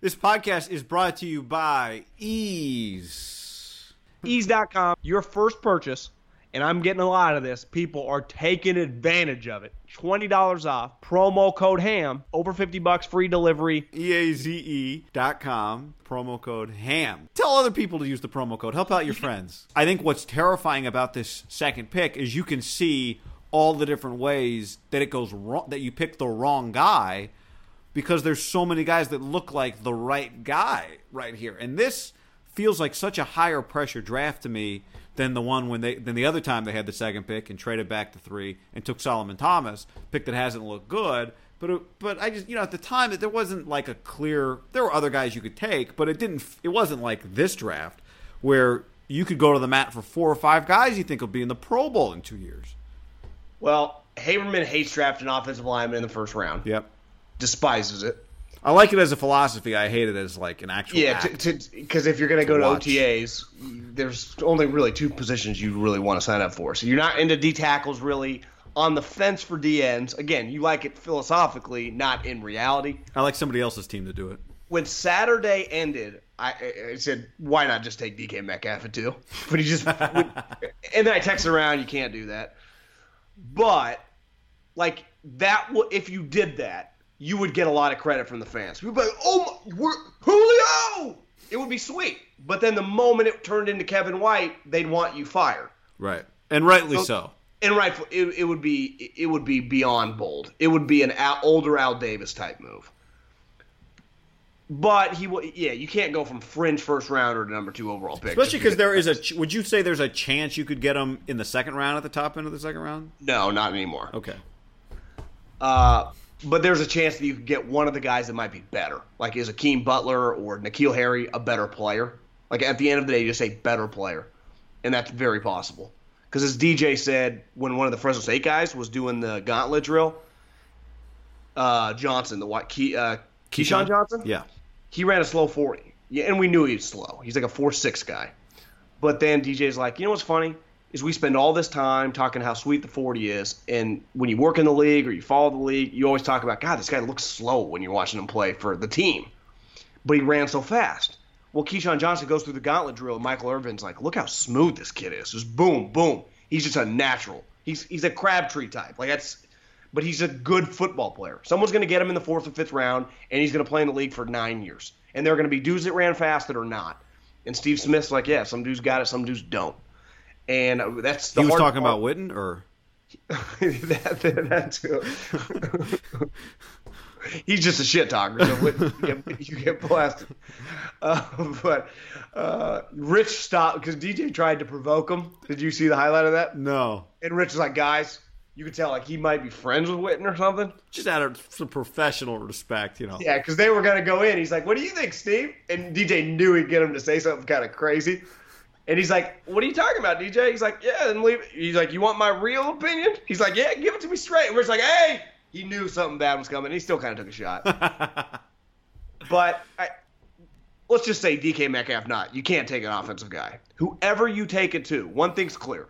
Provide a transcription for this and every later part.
This podcast is brought to you by Eaze. Eaze.com, your first purchase, and I'm getting a lot of this. People are taking advantage of it. $20 off, promo code HAM, over 50 bucks, free delivery. E-A-Z-E dot com, promo code HAM. Tell other people to use the promo code. Help out your friends. I think what's terrifying about this second pick is you can see all the different ways that it goes wrong, that you pick the wrong guy because there's so many guys that look like the right guy right here. And this feels like such a higher pressure draft to me than the one when they than the other time they had the second pick and traded back to three and took Solomon Thomas, pick that hasn't looked good. But it, but I just you know at the time that there wasn't like a clear. There were other guys you could take, but it didn't. It wasn't like this draft where you could go to the mat for four or five guys you think will be in the Pro Bowl in two years. Well, Haberman hates drafting offensive linemen in the first round. Yep. Despises it. I like it as a philosophy. I hate it as like an actual. Yeah, because if you're going to go to watch. OTAs, there's only really two positions you really want to sign up for. So you're not into D tackles really. On the fence for DNs, again, you like it philosophically, not in reality. I like somebody else's team to do it. When Saturday ended, I, I said, "Why not just take DK Metcalf at two? But he just, and then I texted around, "You can't do that." But like that, would if you did that, you would get a lot of credit from the fans. We'd be like, "Oh, my, we're, Julio!" It would be sweet. But then the moment it turned into Kevin White, they'd want you fired. Right, and rightly So- so. And rightfully, it, it would be it would be beyond bold. It would be an Al, older Al Davis type move. But he would, yeah, you can't go from fringe first rounder to number two overall pick. Especially because there is a. Would you say there's a chance you could get him in the second round at the top end of the second round? no, not anymore. Okay. Uh, but there's a chance that you could get one of the guys that might be better. Like is Hakeem Butler or N'Keal Harry a better player? Like at the end of the day, you just say better player, and that's very possible. Because as DJ said, when one of the Fresno State guys was doing the gauntlet drill, uh, Johnson, the what, Key, uh, KeeSean Johnson, Yeah. he ran a slow 40. Yeah, and we knew he was slow. He's like a 4-6 guy. But then DJ's like, you know what's funny? Is we spend all this time talking how sweet the 40 is, and when you work in the league or you follow the league, you always talk about, God, this guy looks slow when you're watching him play for the team. But he ran so fast. Well, KeeSean Johnson goes through the gauntlet drill, and Michael Irvin's like, look how smooth this kid is. Just boom, boom. He's just a natural. He's he's a Crabtree type. Like that's but he's a good football player. Someone's going to get him in the fourth or fifth round, and he's going to play in the league for nine years. And there are going to be dudes that ran fast that are not. And Steve Smith's like, yeah, some dudes got it, some dudes don't. And that's the He was talking part. about Witten, or that, that, that too. He's just a shit talker, so what- you, get, you get blasted. Uh, but uh, Rich stopped because DJ tried to provoke him. Did you see the highlight of that? no? And Rich was like, guys, you could tell like he might be friends with Witten or something. Just out of some professional respect, you know. Yeah, because they were gonna go in. He's like, "What do you think, Steve?" And DJ knew he'd get him to say something kind of crazy. And he's like, "What are you talking about, DJ?" He's like, "Yeah." And leave. He's like, "You want my real opinion?" He's like, "Yeah, give it to me straight." And we're just like, "Hey, he knew something bad was coming. He still kind of took a shot. but I, let's just say DK Metcalf not. You can't take an offensive guy. Whoever you take it to, one thing's clear.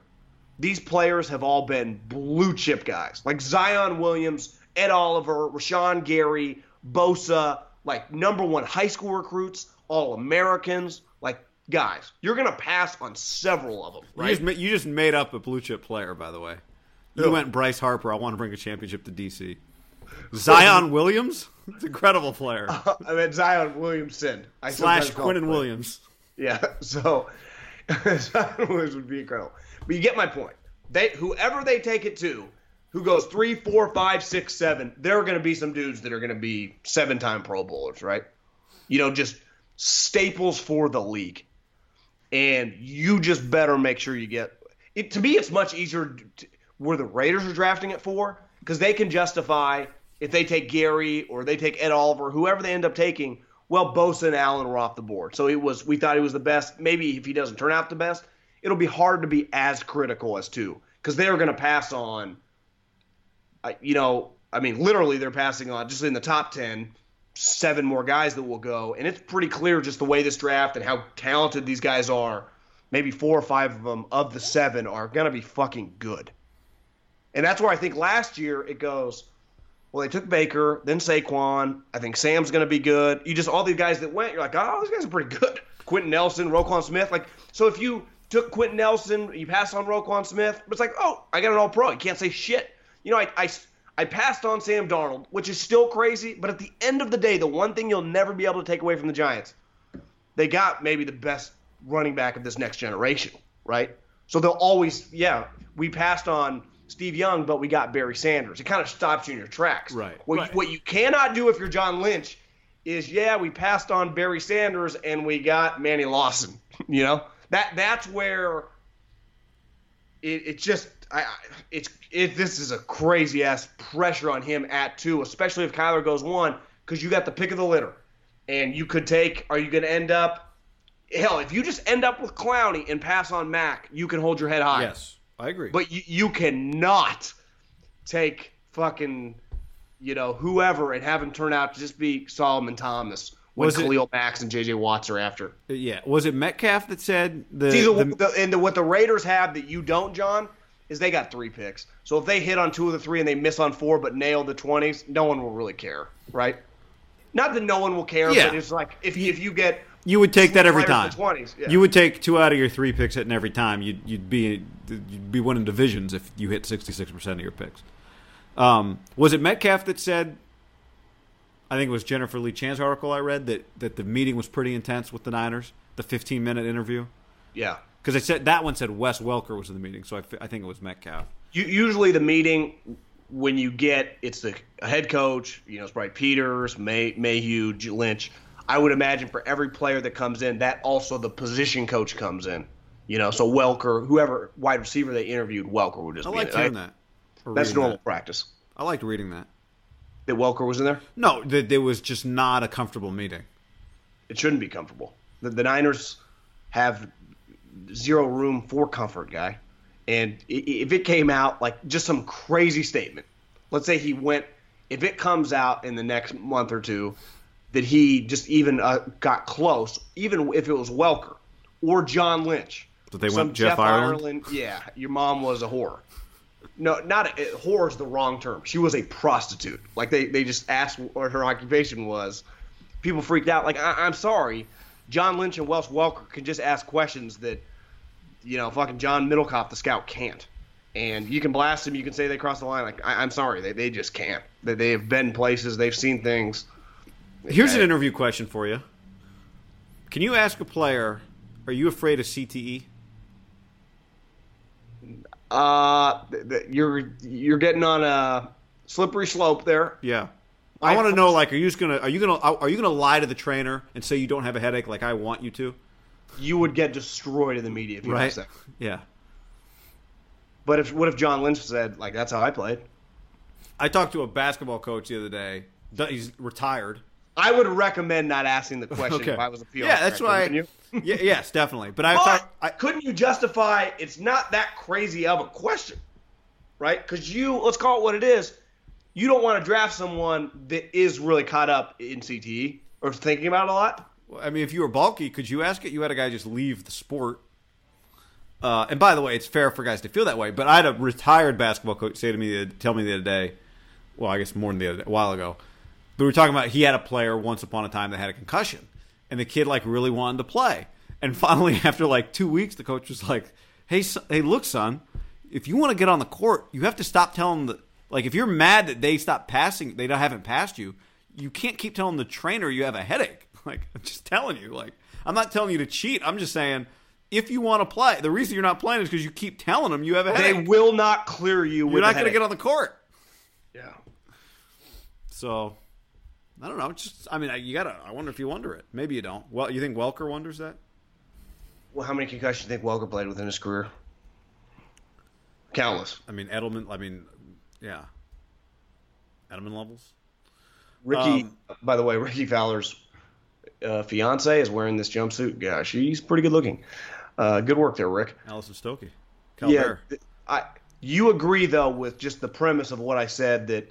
These players have all been blue chip guys. Like Zion Williams, Ed Oliver, Rashan Gary, Bosa, like number one high school recruits, all Americans, like guys. You're gonna pass on several of them, You right? just, ma- you just made up a blue chip player, by the way. You went Bryce Harper. I want to bring a championship to DC. Zion Williams, it's an incredible player. I mean Zion Williamson. I Slash sometimes call him Quinnen Quinn. Williams. Yeah, so Zion Williams would be incredible. But you get my point. They whoever they take it to, who goes three, four, five, six, seven, there are going to be some dudes that are going to be seven-time Pro Bowlers, right? You know, just staples for the league, and you just better make sure you get. It, to me, it's much easier to, where the Raiders are drafting it for because they can justify if they take Gary or they take Ed Oliver, whoever they end up taking. Well, Bosa and Allen were off the board, so it was. We thought he was the best. Maybe if he doesn't turn out the best, it'll be hard to be as critical as two because they're going to pass on. Uh, you know, I mean, literally, they're passing on just in the top ten, seven more guys that will go, and it's pretty clear just the way this draft and how talented these guys are. Maybe four or five of them of the seven are going to be fucking good. And that's where I think last year it goes, well, they took Baker, then Saquon. I think Sam's going to be good. You just, all these guys that went, you're like, oh, these guys are pretty good. Quenton Nelson, Roquan Smith. Like, so if you took Quenton Nelson, you pass on Roquan Smith, it's like, oh, I got an all pro. You can't say shit. You know, I, I, I passed on Sam Darnold, which is still crazy, but at the end of the day, the one thing you'll never be able to take away from the Giants, they got maybe the best running back of this next generation, right? So they'll always, yeah, we passed on Steve Young, but we got Barry Sanders. It kind of stops you in your tracks. Right. What, Right. You, what you cannot do if you're John Lynch is, yeah, we passed on Barry Sanders and we got Manny Lawson. You know that that's where it, it just I, I it's it this is a crazy ass pressure on him at two, especially if Kyler goes one, because you got the pick of the litter, and you could take. Are you going to end up? Hell, if you just end up with Clowney and pass on Mack, you can hold your head high. Yes, I agree. But you, you cannot take fucking, you know, whoever and have him turn out to just be Solomon Thomas when Was it- Khalil Max and J.J. Watts are after. yeah, was it Metcalf that said the, See, the, the- the, and the, what the Raiders have that you don't, John, is they got three picks. So if they hit on two of the three and they miss on four but nail the 20s, no one will really care, right? Not that no one will care, Yeah. but it's like if you, if you get you would take that every time? the 20s, yeah. You would take two out of your three picks hitting every time. You'd you'd be you'd be winning divisions if you hit sixty six percent of your picks. Um, was it Metcalf that said? I think it was Jennifer Lee Chan's article I read that that the meeting was pretty intense with the Niners. The fifteen minute interview yeah. Because I said that one said Wes Welker was in the meeting, so I, I think it was Metcalf. U- usually the meeting when you get it's the head coach, you know, it's probably Peters, May, Mayhew, Lynch. I would imagine for every player that comes in, that also the position coach comes in. You know, so Welker, whoever wide receiver they interviewed, Welker would just I be liked hearing that. That's normal that. practice. I liked reading that. That Welker was in there. No, that there was just not a comfortable meeting. It shouldn't be comfortable. The, the Niners have zero room for comfort, guy. And if it came out like just some crazy statement, let's say he went, if it comes out in the next month or two that he just even uh, got close, even if it was Welker or John Lynch, That they went Jeff Ireland? yeah, your mom was a whore. No, not a, whore is the wrong term. She was a prostitute. Like they, they just asked what her occupation was. People freaked out. Like I, I'm sorry, John Lynch and Welsh Welker can just ask questions that, you know, fucking John Middlekauff the scout can't. And you can blast them. You can say they crossed the line. Like I, I'm sorry, they, they just can't. They, they have been places. They've seen things. Here's an interview question for you. Can you ask a player, "Are you afraid of E?" CTE"? Uh, you're you're getting on a slippery slope there. Yeah. I, I- want to know, like, are you just gonna are you gonna are you gonna lie to the trainer and say you don't have a headache, like I want you to? You would get destroyed in the media if you Right. Yeah. But if what if John Lynch said like that's how I played? I talked to a basketball coach the other day. He's retired. I would recommend not asking the question Okay. if I was a PR. yeah, that's why. yeah, yes, definitely. But I, But talked, I couldn't you justify it's not that crazy of a question, right? Because you let's call it what it is. You don't want to draft someone that is really caught up in CTE or thinking about a lot. I mean, if you were bulky, could you ask it? You had a guy just leave the sport. Uh, and by the way, it's fair for guys to feel that way. But I had a retired basketball coach say to me, tell me the other day. Well, I guess more than the other day, a while ago. We were talking about he had a player once upon a time that had a concussion, and the kid like really wanted to play. And finally, after like two weeks, the coach was like, "Hey, son, hey, look, son, if you want to get on the court, you have to stop telling the like if you're mad that they stop passing, they don't haven't passed you. You can't keep telling the trainer you have a headache. Like I'm just telling you. Like I'm not telling you to cheat. I'm just saying." If you want to play, the reason you're not playing is because you keep telling them you have a headache. They will not clear you. You're not going to get on the court. Yeah. So, I don't know. Just, I mean, you gotta. I wonder if you wonder it. Maybe you don't. Well, you think Welker wonders that? Well, how many concussions do you think Welker played within his career? Countless. I mean, Edelman. I mean, yeah, Edelman levels. Ricky, Um, by the way, Rickie Fowler's uh, fiance is wearing this jumpsuit. Yeah, she's pretty good looking. Uh, good work there, Rick. Allison Stokke, Calvert. th- I you agree though with just the premise of what I said that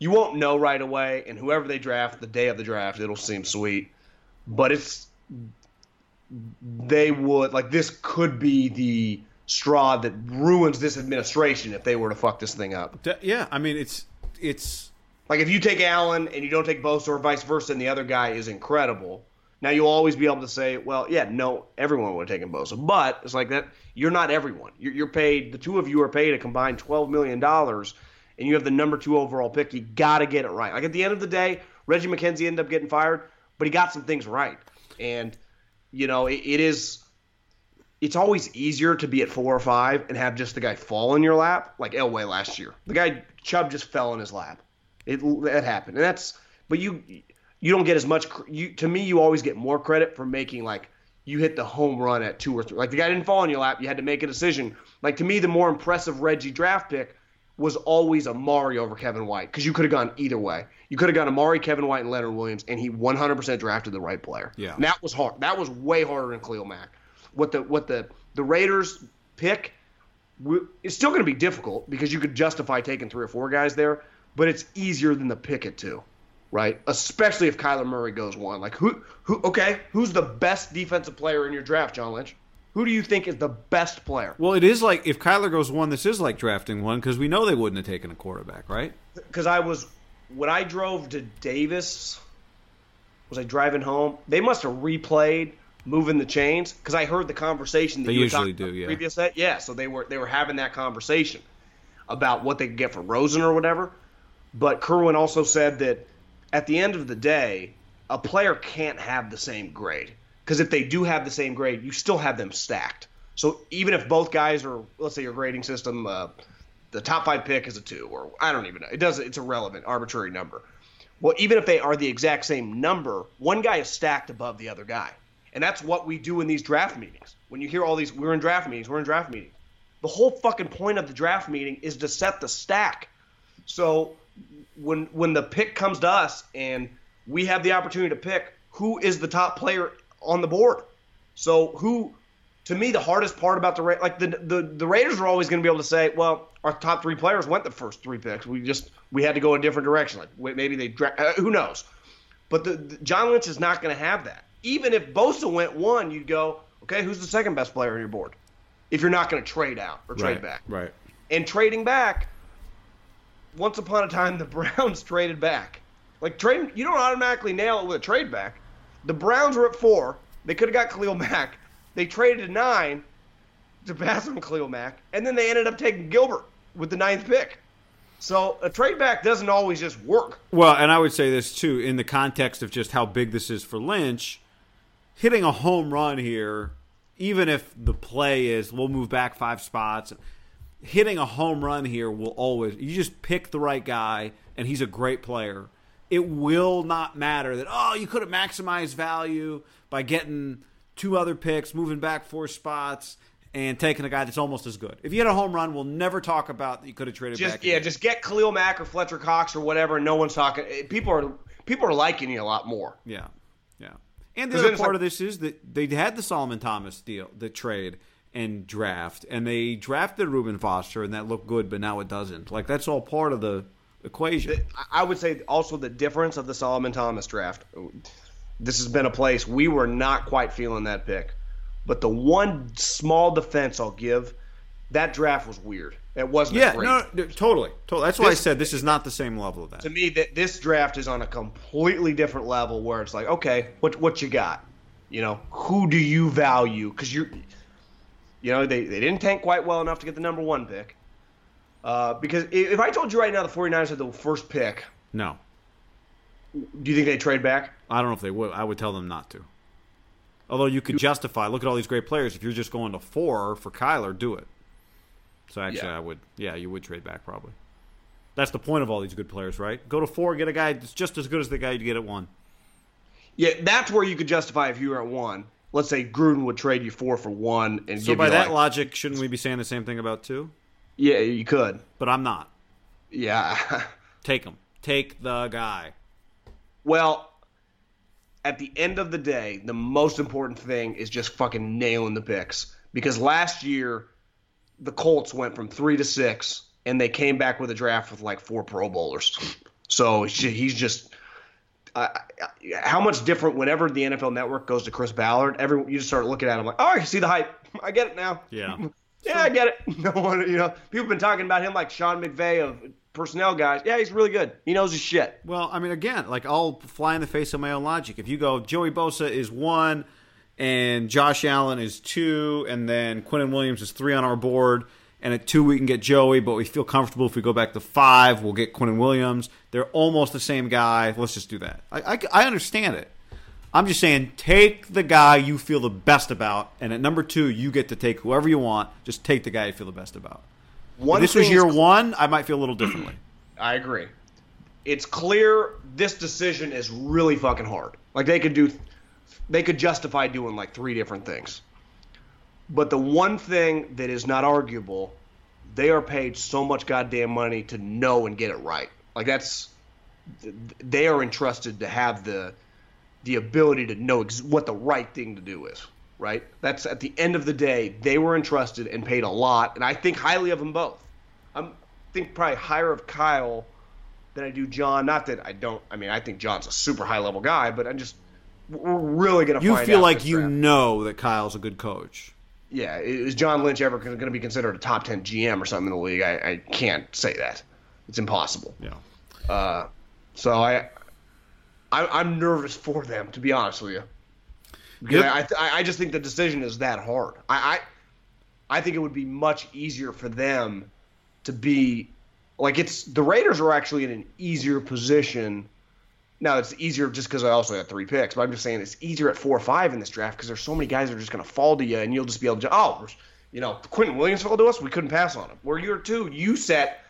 you won't know right away, and whoever they draft the day of the draft, it'll seem sweet, but it's they would like this could be the straw that ruins this administration if they were to fuck this thing up. Yeah, I mean, it's it's Like if you take Allen and you don't take Bosa or vice versa, and the other guy is incredible. Now you'll always be able to say, well, yeah, no, everyone would have taken Bosa, but it's like that. You're not everyone. You're, you're paid. The two of you are paid a combined twelve million dollars, and you have the number two overall pick. You got to get it right. Like at the end of the day, Reggie McKenzie ended up getting fired, but he got some things right, and you know it, it is. It's always easier to be at four or five and have just the guy fall in your lap, like Elway last year. The guy Chubb just fell in his lap. It that happened, and that's. But you you don't get as much. You to me, you always get more credit for making like you hit the home run at two or three. Like the guy didn't fall in your lap. You had to make a decision. Like to me, the more impressive Reggie draft pick was always Amari over Kevin White because you could have gone either way. You could have gone Amari, Kevin White, and Leonard Williams, and he 100% drafted the right player. Yeah. And that was hard. That was way harder than Khalil Mack. What the what the the Raiders pick it's still going to be difficult because you could justify taking three or four guys there, but it's easier than the pick at two, right? Especially if Kyler Murray goes one. Like who who okay, who's the best defensive player in your draft, John Lynch? Who do you think is the best player? well, it is like if Kyler goes one, this is like drafting one because we know they wouldn't have taken a quarterback, right? Because I was when I drove to Davis, was I driving home? They must have replayed moving the chains because I heard the conversation that They you usually do, yeah. Previous set, yeah. So they were they were having that conversation about what they could get for Rosen or whatever. But Kirwan also said that at the end of the day, a player can't have the same grade because if they do have the same grade, you still have them stacked. So even if both guys are, let's say your grading system, uh, the top five pick is a two, or I don't even know. It does. It's irrelevant, arbitrary number. Well, even if they are the exact same number, one guy is stacked above the other guy, and that's what we do in these draft meetings. When you hear all these, we're in draft meetings, we're in draft meetings. The whole fucking point of the draft meeting is to set the stack. So when when the pick comes to us and we have the opportunity to pick who is the top player on the board. So who to me the hardest part about the like the the, the Raiders are always going to be able to say, well, our top 3 players went the first 3 picks. We just we had to go a different direction. Like maybe they uh, who knows. But the, the John Lynch is not going to have that. Even if Bosa went one, you'd go, okay, who's the second best player on your board? If you're not going to trade out or trade right, back. right. And trading back, once upon a time, the Browns traded back. Like trade, you don't automatically nail it with a trade back. The Browns were at four. They could have got Khalil Mack. They traded to nine to pass on Khalil Mack, and then they ended up taking Gilbert with the ninth pick. So a trade back doesn't always just work. Well, and I would say this too, in the context of just how big this is for Lynch, hitting a home run here, even if the play is we'll move back five spots, hitting a home run here will always you just pick the right guy and he's a great player. It will not matter that oh you could have maximized value by getting two other picks, moving back four spots, and taking a guy that's almost as good. If you hit a home run, we'll never talk about that you could have traded Just back. yeah, again. just get Khalil Mack or Fletcher Cox or whatever, and no one's talking. People are people are liking you a lot more. Yeah, yeah. And the other part like- of this is that they had the Solomon Thomas deal, the trade and draft, and they drafted Reuben Foster, and that looked good, but now it doesn't. Like that's all part of the equation. I would say also the difference of the Solomon Thomas draft. This has been a place we were not quite feeling that pick, but the one small defense I'll give, that draft was weird. It wasn't. Yeah, great. no, no, totally, totally. That's why This- I said this is not the same level of that. to me that this draft is on a completely different level where it's like okay what what you got you know who do you value because you're you know they, they didn't tank quite well enough to get the number one pick uh, because if i told you right now the 49ers had the first pick No, do you think they trade back I don't know if they would. I would tell them not to. Although you could justify, look at all these great players. If you're just going to four for Kyler, do it. So actually, Yeah. I would. Yeah, you would trade back probably. That's the point of all these good players, right? Go to four, get a guy that's just as good as the guy you get at one. yeah that's where you could justify if you were at one let's say gruden would trade you four for one and So by that like, logic, shouldn't we be saying the same thing about two? yeah you could But I'm not. yeah Take him. Take the guy. Well, at the end of the day, the most important thing is just fucking nailing the picks. Because last year, the Colts went from three to six, and they came back with a draft with like four Pro Bowlers. So he's just. Uh, how much different whenever the NFL Network goes to Chris Ballard? Every you just start looking at him like, oh, I see the hype. I get it now. Yeah. Yeah, I get it. No one, you know, people have been talking about him like Sean McVay of personnel guys. Yeah, he's really good. He knows his shit. Well, I mean, again, like I'll fly in the face of my own logic. If you go, Joey Bosa is one, and Josh Allen is two, and then Quinnen Williams is three on our board, and at two we can get Joey, but we feel comfortable if we go back to five, we'll get Quinnen Williams. They're almost the same guy. Let's just do that. I, I, I understand it. I'm just saying, take the guy you feel the best about, and at number two, you get to take whoever you want. Just take the guy you feel the best about. One if this was year is- one, I might feel a little differently. I agree. It's clear this decision is really fucking hard. Like they could do, they could justify doing like three different things. But the one thing that is not arguable, they are paid so much goddamn money to know and get it right. Like that's, they are entrusted to have the, the ability to know ex- what the right thing to do is. Right. That's at the end of the day, they were entrusted and paid a lot, and I think highly of them both. I'm think probably higher of Kyle than I do John. Not that I don't. I mean, I think John's a super high level guy, but I'm just we're really gonna. You find feel like you draft. know that Kyle's a good coach. Yeah, is John Lynch ever going to be considered a top ten GM or something in the league? I, I can't say that. It's impossible. Yeah. Uh, So I, I I'm nervous for them to be honest with you. Because Yep. I, I I just think the decision is that hard. I, I I think it would be much easier for them to be like it's the Raiders are actually in an easier position. Now it's easier just because I also had three picks, but I'm just saying it's easier at four or five in this draft because there's so many guys that are just going to fall to you, and you'll just be able to oh, you know, Quinnen Williams fell to us, we couldn't pass on him. Where you're two, you set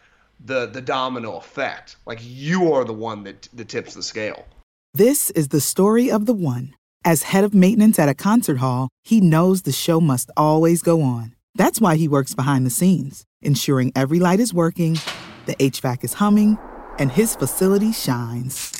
the the domino effect. Like you are the one that that tips the scale. This is the story of the one. As head of maintenance at a concert hall, he knows the show must always go on. That's why he works behind the scenes, ensuring every light is working, the HVAC is humming, and his facility shines.